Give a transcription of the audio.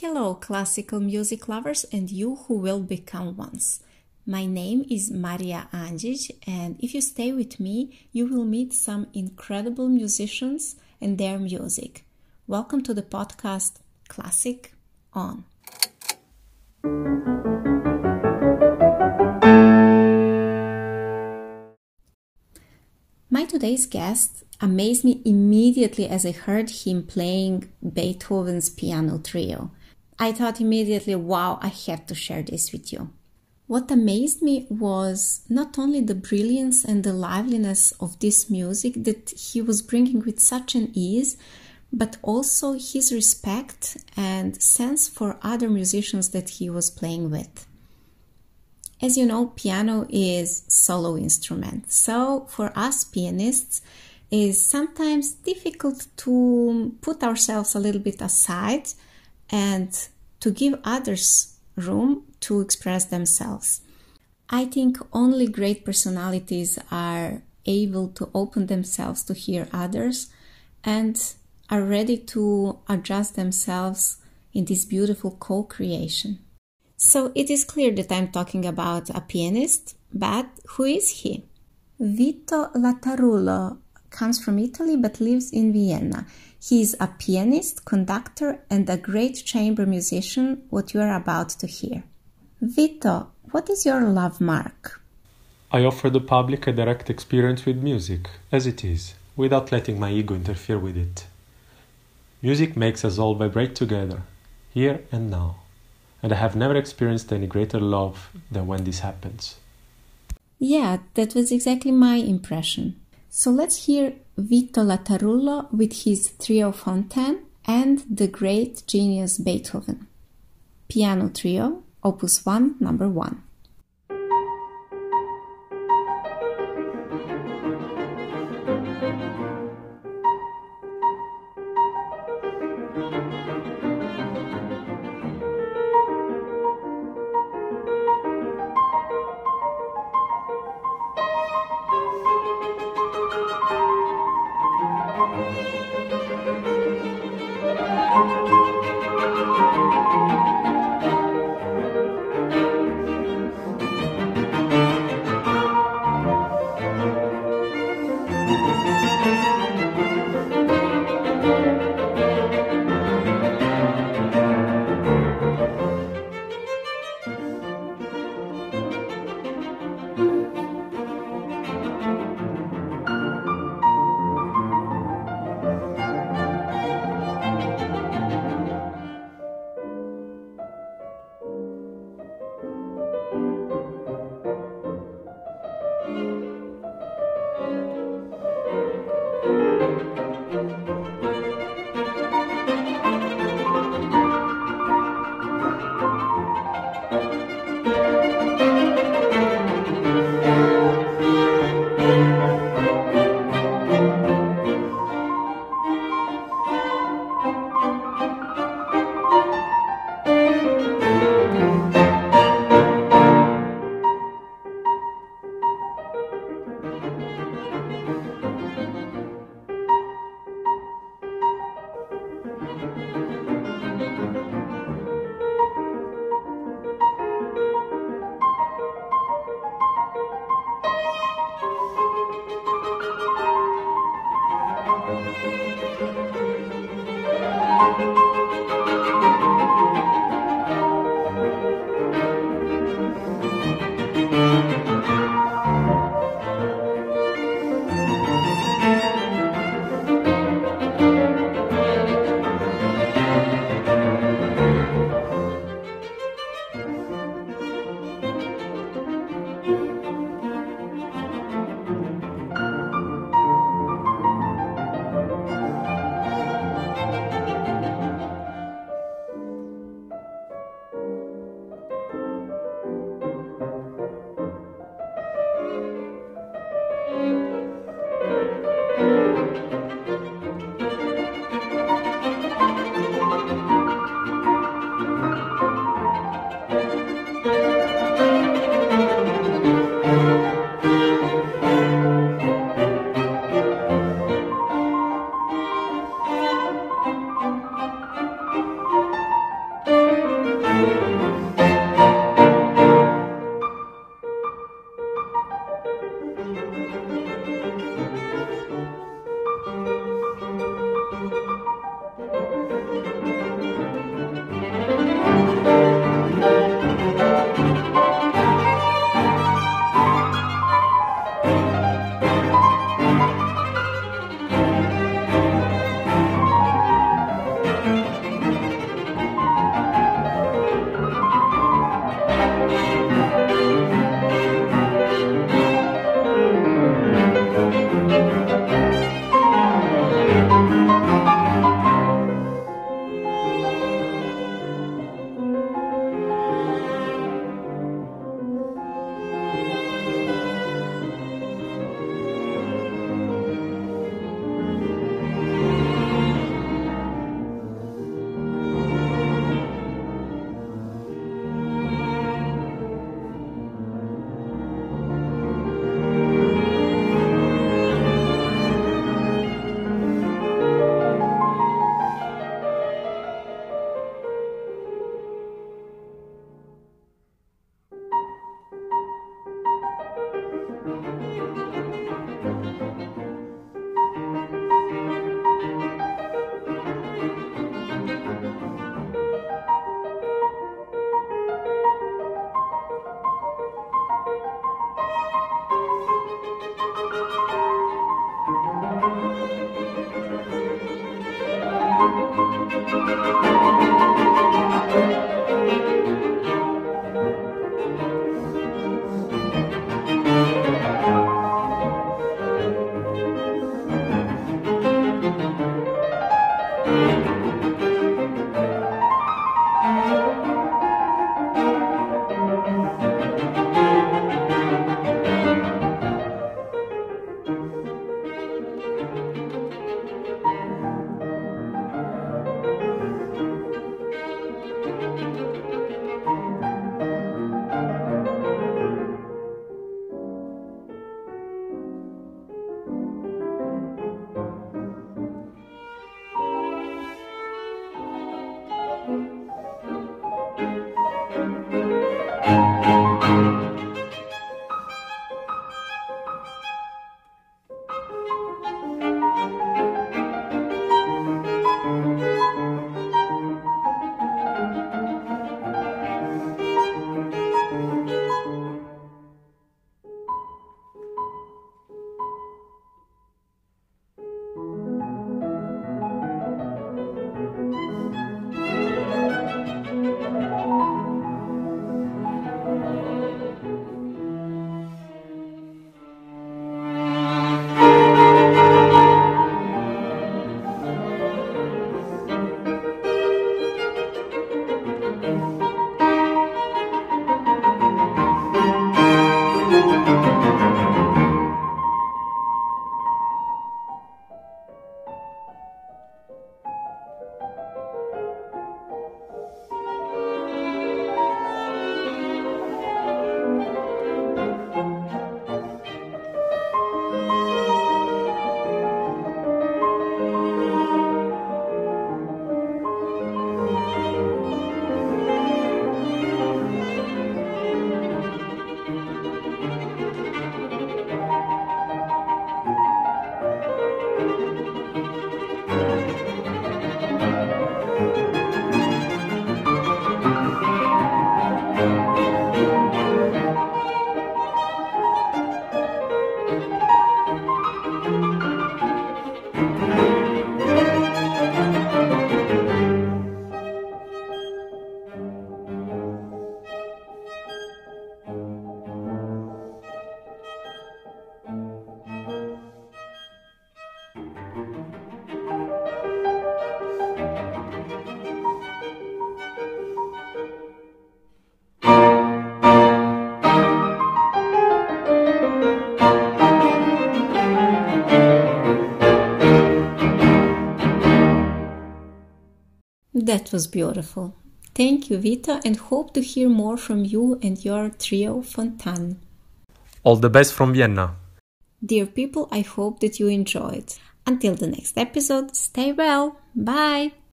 Hello, classical music lovers and you who will become ones. My name is Maria Andic, and if you stay with me, you will meet some incredible musicians and their music. Welcome to the podcast Classic On. My today's guest amazed me immediately as I heard him playing Beethoven's piano trio. I thought immediately, wow, I have to share this with you. What amazed me was not only the brilliance and the liveliness of this music that he was bringing with such an ease, but also his respect and sense for other musicians that he was playing with. As you know, piano is solo instrument. So for us pianists, is sometimes difficult to put ourselves a little bit aside and to give others room to express themselves. I think only great personalities are able to open themselves to hear others and are ready to adjust themselves in this beautiful co creation. So it is clear that I'm talking about a pianist, but who is he? Vito Latarullo comes from Italy but lives in Vienna. He is a pianist, conductor, and a great chamber musician, what you are about to hear. Vito, what is your love mark? I offer the public a direct experience with music, as it is, without letting my ego interfere with it. Music makes us all vibrate together, here and now, and I have never experienced any greater love than when this happens. Yeah, that was exactly my impression. So let's hear Vito Latarullo with his Trio Fontaine and the great genius Beethoven. Piano Trio, Opus 1, number 1. That was beautiful. Thank you, Vito, and hope to hear more from you and your trio Fontaine. All the best from Vienna. Dear people, I hope that you enjoyed. Until the next episode, stay well. Bye.